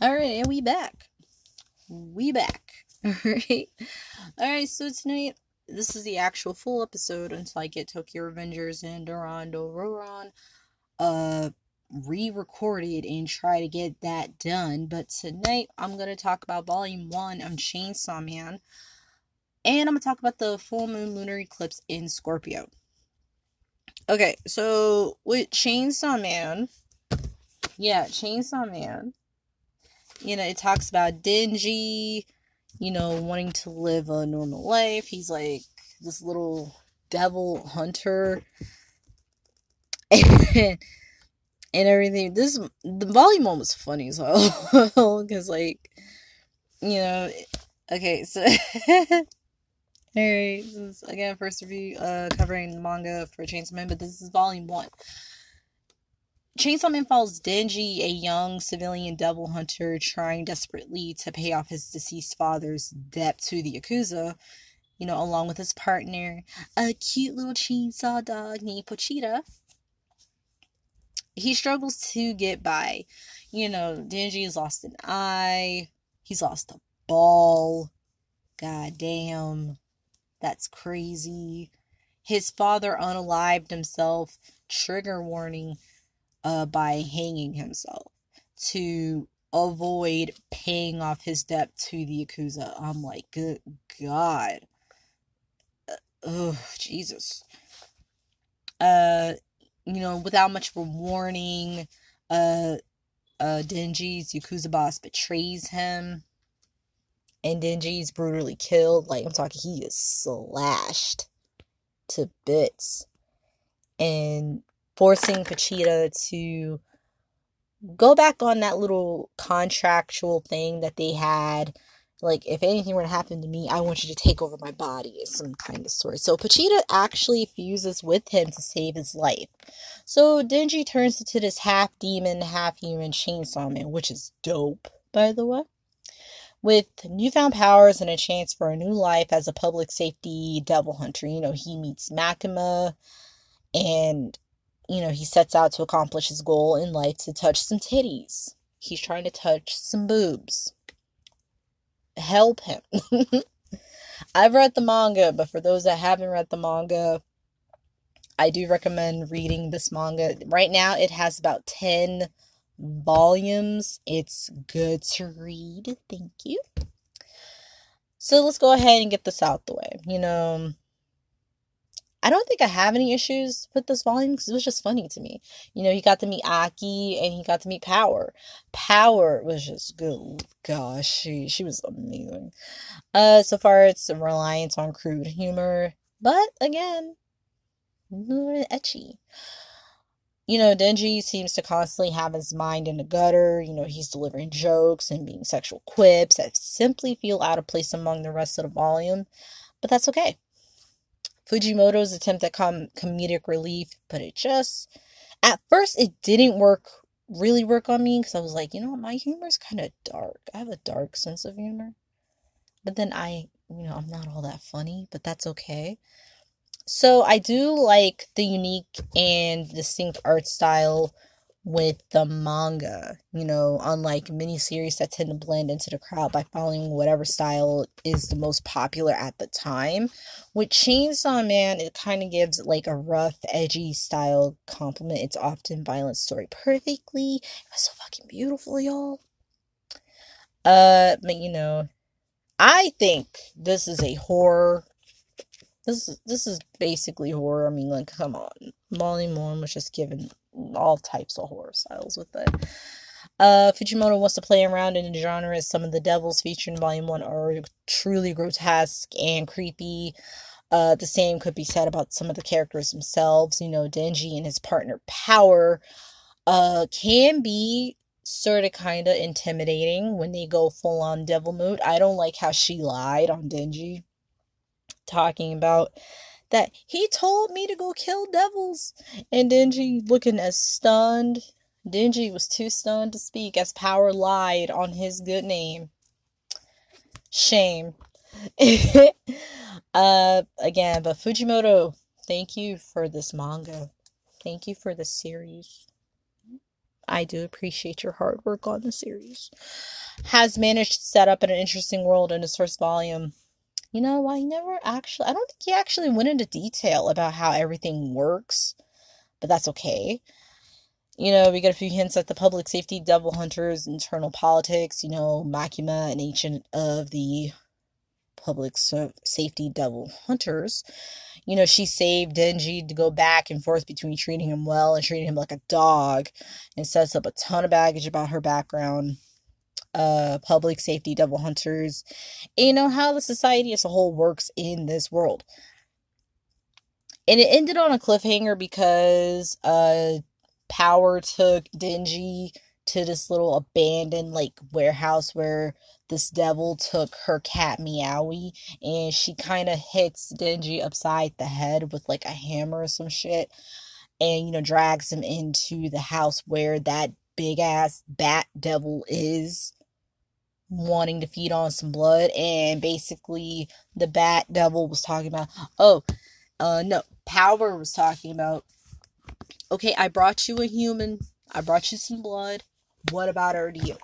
Alright, and we back. We back. Alright. Alright, so tonight this is the actual full episode until I get Tokyo Revengers and Durando Roran uh re-recorded and try to get that done. But tonight I'm gonna talk about volume one of Chainsaw Man. And I'm gonna talk about the full moon lunar eclipse in Scorpio. Okay, so with Chainsaw Man, yeah, Chainsaw Man you know, it talks about Denji, you know, wanting to live a normal life. He's like this little devil hunter. And, and everything. This the volume one was funny as well because like you know okay so all right this is again first review uh covering manga for Chainsaw Man but this is volume one Chainsaw Man follows Denji, a young civilian devil hunter trying desperately to pay off his deceased father's debt to the Yakuza, you know, along with his partner, a cute little chainsaw dog named Pochita. He struggles to get by. You know, Denji has lost an eye, he's lost a ball. God damn, that's crazy. His father unalived himself. Trigger warning uh, by hanging himself to avoid paying off his debt to the Yakuza. I'm like, good God. Oh, Jesus. Uh, you know, without much of a warning, uh, uh, Denji's Yakuza boss betrays him. And Denji's brutally killed. Like, I'm talking, he is slashed to bits. And forcing Pochita to go back on that little contractual thing that they had. Like, if anything were to happen to me, I want you to take over my body, is some kind of story. So, Pochita actually fuses with him to save his life. So, Denji turns into this half demon, half human chainsaw man, which is dope, by the way. With newfound powers and a chance for a new life as a public safety devil hunter, you know, he meets Makima and you know, he sets out to accomplish his goal in life to touch some titties. He's trying to touch some boobs. Help him. I've read the manga, but for those that haven't read the manga, I do recommend reading this manga. Right now, it has about 10 volumes. It's good to read. Thank you. So let's go ahead and get this out the way. You know, I don't think I have any issues with this volume because it was just funny to me. You know, you got to meet Aki and he got to meet Power. Power was just good. Gosh, she she was amazing. Uh, so far it's a reliance on crude humor, but again, ecchi. You know, Denji seems to constantly have his mind in the gutter. You know, he's delivering jokes and being sexual quips that simply feel out of place among the rest of the volume, but that's okay Fujimoto's attempt at com- comedic relief, but it just at first it didn't work really work on me because I was like, you know my humor is kind of dark. I have a dark sense of humor, but then I, you know, I'm not all that funny, but that's okay. So I do like the unique and distinct art style with the manga, you know, unlike miniseries that tend to blend into the crowd by following whatever style is the most popular at the time. With Chainsaw Man, it kind of gives like a rough, edgy style compliment. It's often violent story perfectly. It was so fucking beautiful, y'all. Uh, but you know, I think this is a horror. This is this is basically horror. I mean, like, come on. Molly one was just given all types of horror styles with it. Uh, Fujimoto wants to play around in the genre as some of the devils featured in Volume 1 are truly grotesque and creepy. Uh, the same could be said about some of the characters themselves. You know, Denji and his partner Power uh, can be sort of kind of intimidating when they go full on devil mode. I don't like how she lied on Denji, talking about that he told me to go kill devils. And Denji, looking as stunned, Denji was too stunned to speak as Power lied on his good name. Shame. uh, again, but Fujimoto, thank you for this manga. Thank you for the series. I do appreciate your hard work on the series. Has managed to set up an interesting world in his first volume. You know, why he never actually, I don't think he actually went into detail about how everything works, but that's okay. You know, we get a few hints at the public safety devil hunters, internal politics, you know, Makima, an agent of the public safety devil hunters you know, she saved Denji to go back and forth between treating him well and treating him like a dog and sets up a ton of baggage about her background. Uh, public safety devil hunters, and you know how the society as a whole works in this world. And it ended on a cliffhanger because uh, Power took Denji to this little abandoned like warehouse where this devil took her cat Meowy and she kind of hits Denji upside the head with like a hammer or some shit and you know drags him into the house where that big ass bat devil is wanting to feed on some blood and basically the bat devil was talking about oh uh no power was talking about okay i brought you a human i brought you some blood what about her to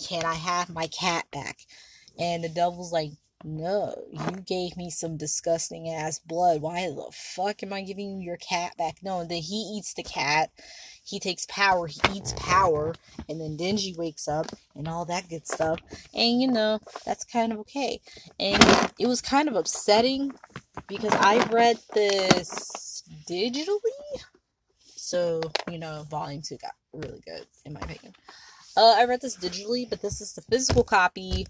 can I have my cat back? And the devil's like, no, you gave me some disgusting ass blood. Why the fuck am I giving you your cat back? No, and then he eats the cat. He takes power, he eats power, and then Denji wakes up and all that good stuff. And you know, that's kind of okay. And it was kind of upsetting because I read this digitally. So, you know, volume two got really good, in my opinion. Uh, I read this digitally, but this is the physical copy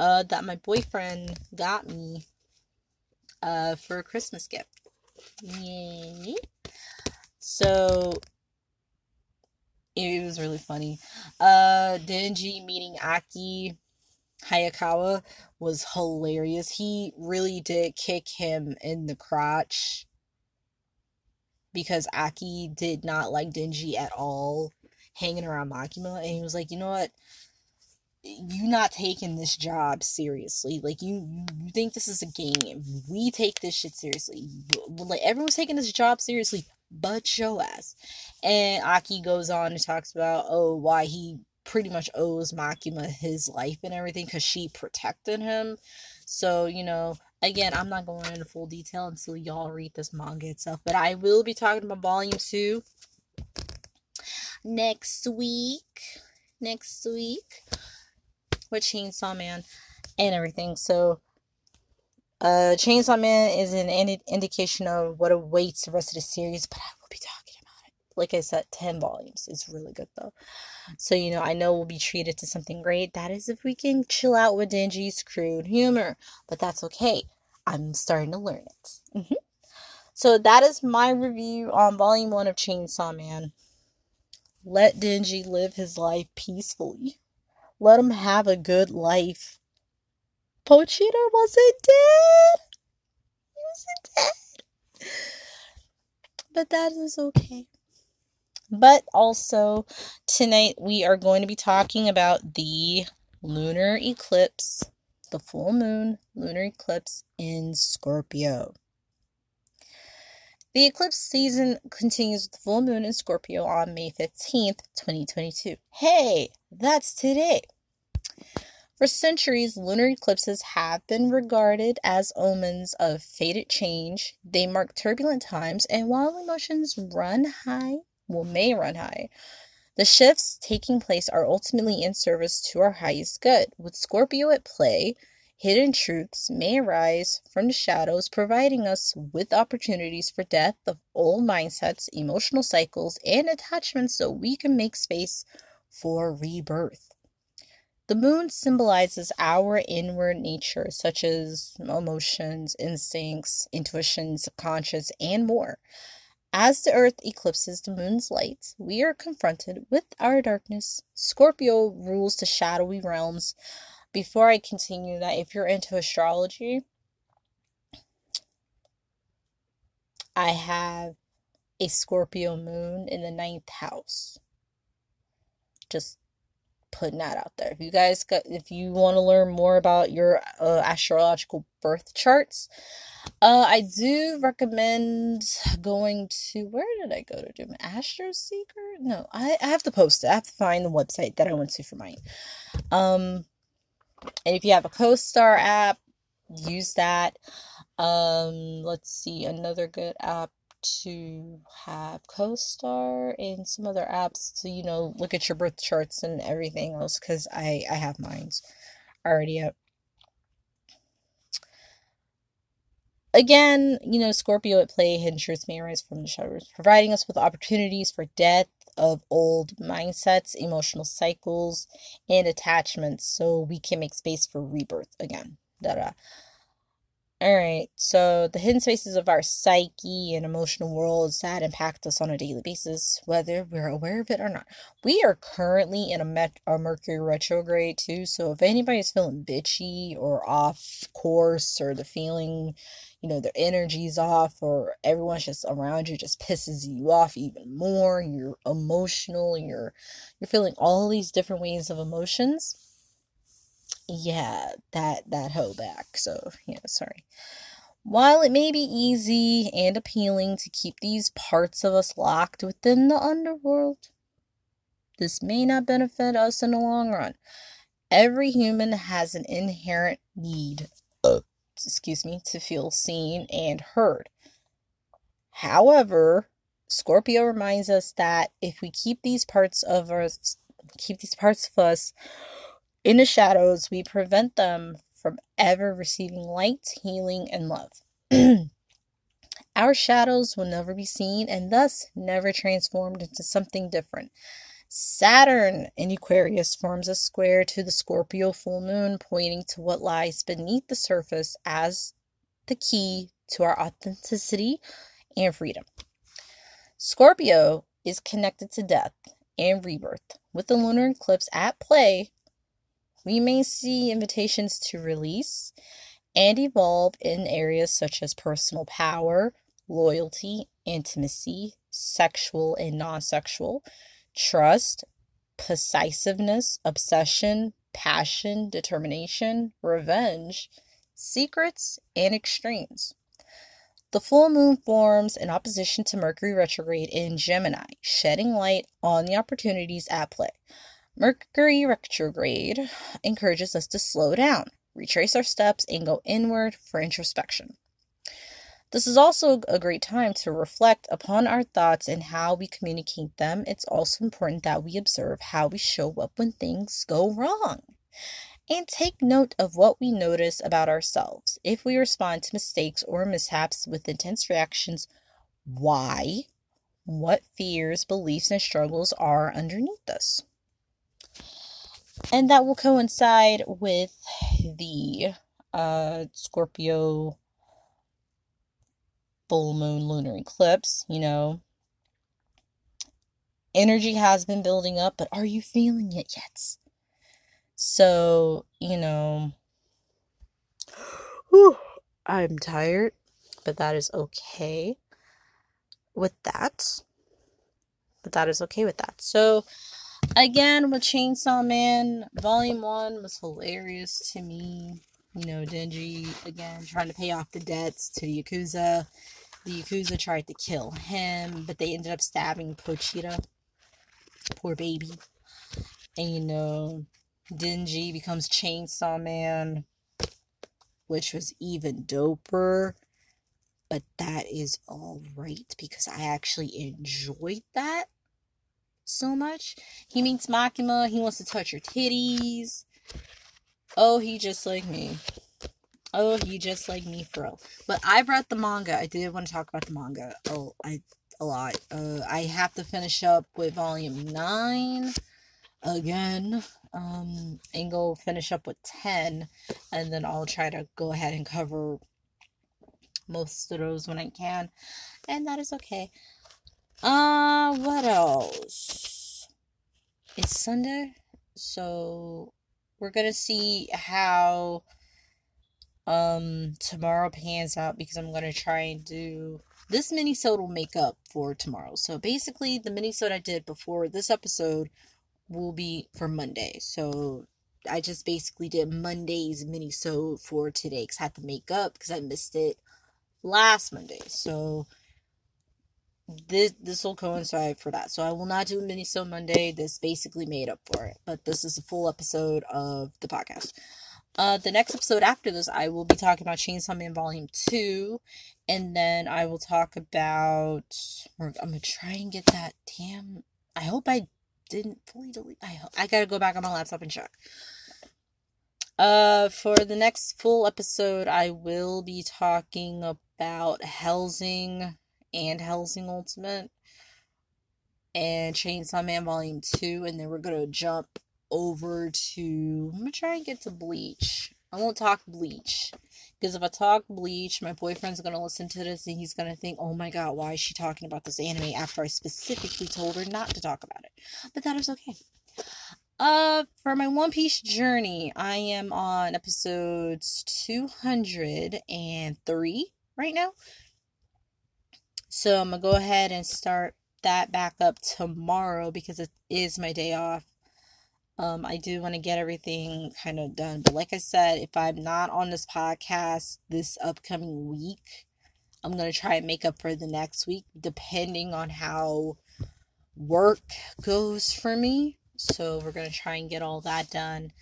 uh, that my boyfriend got me uh, for a Christmas gift. Yay. So it was really funny. Uh, Denji meeting Aki Hayakawa was hilarious. He really did kick him in the crotch because Aki did not like Denji at all hanging around Makima, and he was like, you know what? You not taking this job seriously. Like you, you think this is a game. We take this shit seriously. Like everyone's taking this job seriously, but your ass. And Aki goes on and talks about oh why he pretty much owes Makima his life and everything because she protected him. So, you know, again, I'm not going into full detail until y'all read this manga itself, but I will be talking about volume two next week. Next week with Chainsaw Man and everything. So, uh, Chainsaw Man is an indi- indication of what awaits the rest of the series, but I will be talking about it. Like I said, 10 volumes. It's really good though. So, you know, I know we'll be treated to something great. That is if we can chill out with Denji's crude humor, but that's okay. I'm starting to learn it. Mm-hmm. So, that is my review on volume one of Chainsaw Man. Let Denji live his life peacefully. Let him have a good life. Pochita wasn't dead. He wasn't dead. But that is okay. But also, tonight we are going to be talking about the lunar eclipse, the full moon lunar eclipse in Scorpio. The eclipse season continues with the full moon in Scorpio on May 15th, 2022. Hey, that's today. For centuries, lunar eclipses have been regarded as omens of fated change. They mark turbulent times, and while emotions run high, well, may run high, the shifts taking place are ultimately in service to our highest good. With Scorpio at play, Hidden truths may arise from the shadows, providing us with opportunities for death of old mindsets, emotional cycles, and attachments so we can make space for rebirth. The moon symbolizes our inward nature, such as emotions, instincts, intuition, subconscious, and more. As the earth eclipses the moon's light, we are confronted with our darkness. Scorpio rules the shadowy realms before I continue that, if you're into astrology, I have a Scorpio moon in the ninth house. Just putting that out there. If you guys got, if you want to learn more about your uh, astrological birth charts, Uh, I do recommend going to where did I go to do my Astro Seeker? No, I, I have to post it. I have to find the website that I went to for mine. Um, and if you have a CoStar app, use that. Um, let's see another good app to have CoStar and some other apps to you know look at your birth charts and everything else because I I have mines already up. Again, you know, Scorpio at play, hidden truths may arise from the shadows, providing us with opportunities for death of old mindsets, emotional cycles, and attachments so we can make space for rebirth again. Da-da. All right, so the hidden spaces of our psyche and emotional worlds that impact us on a daily basis, whether we're aware of it or not. We are currently in a, met- a Mercury retrograde too, so if anybody's feeling bitchy or off course or the feeling, you know, their energy's off or everyone's just around you just pisses you off even more, you're emotional, you're you're feeling all these different ways of emotions yeah, that that hoe back. So, yeah, sorry. While it may be easy and appealing to keep these parts of us locked within the underworld, this may not benefit us in the long run. Every human has an inherent need, excuse me, to feel seen and heard. However, Scorpio reminds us that if we keep these parts of us keep these parts of us in the shadows, we prevent them from ever receiving light, healing, and love. Our shadows will never be seen and thus never transformed into something different. Saturn in Aquarius forms a square to the Scorpio full moon, pointing to what lies beneath the surface as the key to our authenticity and freedom. Scorpio is connected to death and rebirth. With the lunar eclipse at play, we may see invitations to release and evolve in areas such as personal power, loyalty, intimacy, sexual and non sexual, trust, possessiveness, obsession, passion, determination, revenge, secrets, and extremes. The full moon forms in opposition to Mercury retrograde in Gemini, shedding light on the opportunities at play. Mercury retrograde encourages us to slow down, retrace our steps, and go inward for introspection. This is also a great time to reflect upon our thoughts and how we communicate them. It's also important that we observe how we show up when things go wrong. And take note of what we notice about ourselves. If we respond to mistakes or mishaps with intense reactions, why? What fears, beliefs, and struggles are underneath this? and that will coincide with the uh, Scorpio full moon lunar eclipse. You know, energy has been building up, but are you feeling it yet? So, you know, whew, I'm tired, but that is okay with that. But that is okay with that. So, again with Chainsaw Man, Volume 1 was hilarious to me. You know, Denji, again, trying to pay off the debts to Yakuza. The Yakuza tried to kill him, but they ended up stabbing Pochita. Poor baby. And, you know, Denji becomes Chainsaw Man, which was even doper. But that is alright because I actually enjoyed that so much. He meets Makima. He wants to touch her titties. Oh, he just like me. Oh, he just like me real. But I've read the manga. I did want to talk about the manga. Oh, I a lot. Uh, I have to finish up with volume nine again. Um, and go finish up with ten, and then I'll try to go ahead and cover most of those when I can, and that is okay. Uh, what else? It's Sunday, so we're gonna see how um tomorrow pans out because I'm gonna try and do this mini will make up for tomorrow. So basically, the minisode I did before this episode will be for Monday. So I just basically did Monday's minisode for today because I had to make up because I missed it last Monday. So this this will coincide for that. So I will not do a minisode Monday. This basically made up for it. But this is a full episode of the podcast. Uh, the next episode after this, I will be talking about Chainsaw Man Volume Two, and then I will talk about. I'm gonna try and get that. Damn, I hope I didn't fully delete. I I gotta go back on my laptop and check. Uh, for the next full episode, I will be talking about Hellsing and Hellsing Ultimate and Chainsaw Man Volume 2, and then we're gonna jump over to. I'm gonna try and get to Bleach. I won't talk Bleach. Because if I talk Bleach, my boyfriend's gonna listen to this and he's gonna think, oh my god, why is she talking about this anime after I specifically told her not to talk about it? But that is okay. Uh, for my One Piece journey, I am on episodes 203 right now. So I'm gonna go ahead and start that back up tomorrow because it is my day off. Um, I do want to get everything kind of done. But like I said, if I'm not on this podcast this upcoming week, I'm going to try and make up for the next week, depending on how work goes for me. So we're going to try and get all that done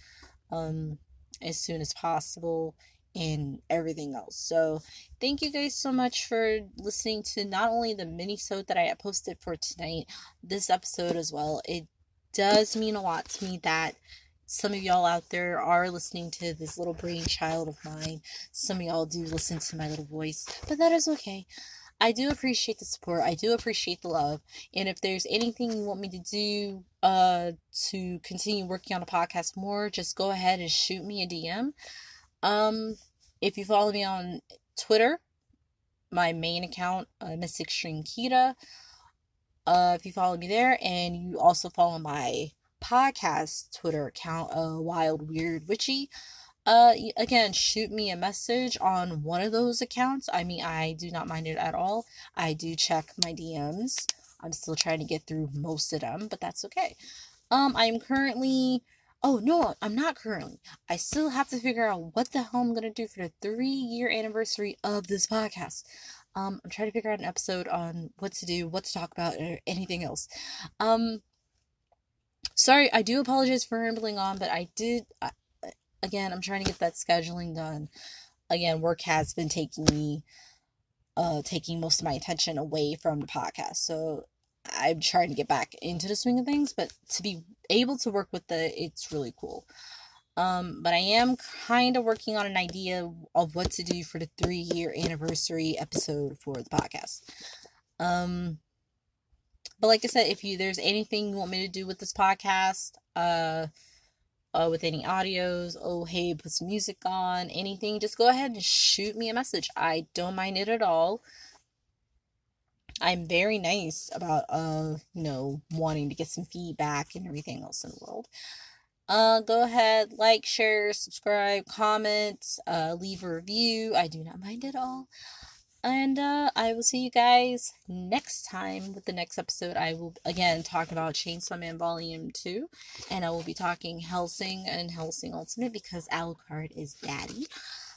um, as soon as possible and everything else. So thank you guys so much for listening to not only the mini that I posted for tonight, this episode as well. It does mean a lot to me that some of y'all out there are listening to this little brainchild of mine. Some of y'all do listen to my little voice, but that is okay. I do appreciate the support. I do appreciate the love. And if there's anything you want me to do uh to continue working on the podcast more, just go ahead and shoot me a DM. Um, if you follow me on Twitter, my main account, uh, Miss Extreme Kita. Uh, if you follow me there, and you also follow my podcast Twitter account, uh, Wild Weird Witchy. Uh, again, shoot me a message on one of those accounts. I mean, I do not mind it at all. I do check my DMs. I'm still trying to get through most of them, but that's okay. Um, I'm currently Oh no, I'm not currently. I still have to figure out what the hell I'm gonna do for the three year anniversary of this podcast. Um, I'm trying to figure out an episode on what to do, what to talk about, or anything else. Um, sorry, I do apologize for rambling on, but I did. I, again, I'm trying to get that scheduling done. Again, work has been taking me, uh, taking most of my attention away from the podcast. So I'm trying to get back into the swing of things, but to be able to work with the, it's really cool. Um, but I am kind of working on an idea of what to do for the three year anniversary episode for the podcast. Um, but like I said, if you there's anything you want me to do with this podcast, uh, uh, with any audios, oh hey, put some music on, anything, just go ahead and shoot me a message. I don't mind it at all. I'm very nice about uh you know wanting to get some feedback and everything else in the world. Uh, go ahead, like, share, subscribe, comment, uh, leave a review. I do not mind at all. And uh, I will see you guys next time with the next episode. I will again talk about Chainsaw Man Volume 2. And I will be talking Hellsing and Hellsing Ultimate because Alucard is daddy.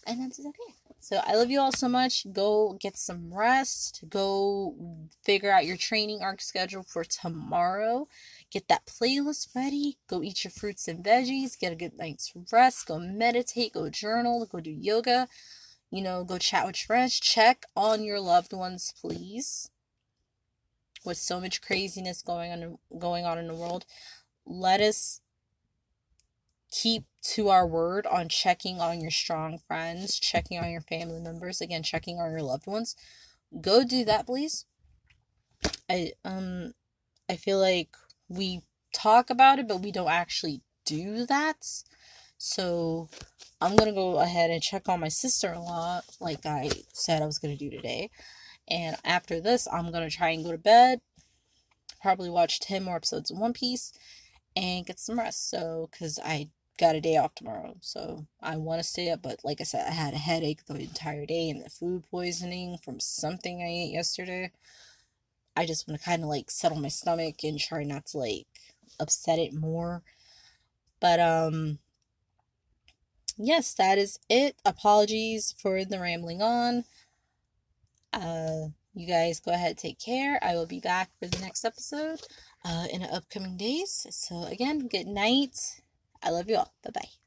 And that's okay. So I love you all so much. Go get some rest. Go figure out your training arc schedule for tomorrow. Get that playlist ready. Go eat your fruits and veggies. Get a good night's rest. Go meditate. Go journal. Go do yoga. You know, go chat with friends. Check on your loved ones, please. With so much craziness going on going on in the world, let us keep to our word on checking on your strong friends, checking on your family members, again, checking on your loved ones. Go do that, please. I um I feel like we talk about it, but we don't actually do that. So I'm gonna go ahead and check on my sister in law, like I said I was gonna do today. And after this, I'm gonna try and go to bed. Probably watch 10 more episodes of One Piece and get some rest. So, because I got a day off tomorrow, so I want to stay up. But like I said, I had a headache the entire day and the food poisoning from something I ate yesterday. I just want to kind of like settle my stomach and try not to like upset it more. But um yes, that is it. Apologies for the rambling on. Uh, you guys go ahead, take care. I will be back for the next episode uh, in the upcoming days. So, again, good night. I love you all. Bye bye.